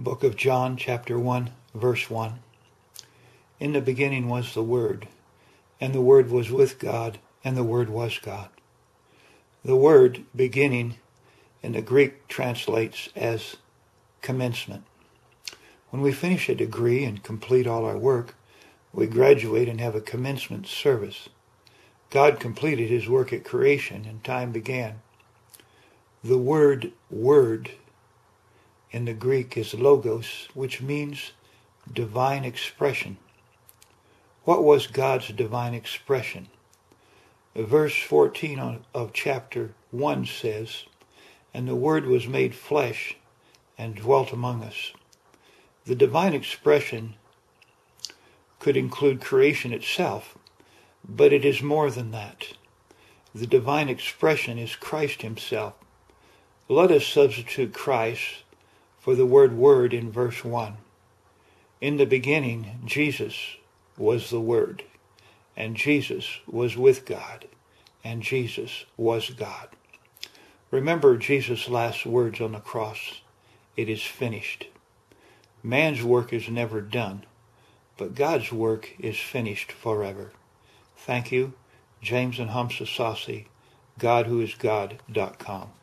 Book of John, chapter 1, verse 1. In the beginning was the Word, and the Word was with God, and the Word was God. The word beginning in the Greek translates as commencement. When we finish a degree and complete all our work, we graduate and have a commencement service. God completed his work at creation and time began. The word word in the Greek is logos, which means divine expression. What was God's divine expression? Verse 14 of chapter 1 says, And the Word was made flesh and dwelt among us. The divine expression could include creation itself, but it is more than that. The divine expression is Christ himself. Let us substitute Christ for the word word in verse 1. In the beginning, Jesus was the Word, and Jesus was with God, and Jesus was God. Remember Jesus' last words on the cross. It is finished. Man's work is never done, but God's work is finished forever. Thank you, James and Hamsa Sasi, GodWhoIsGod.com.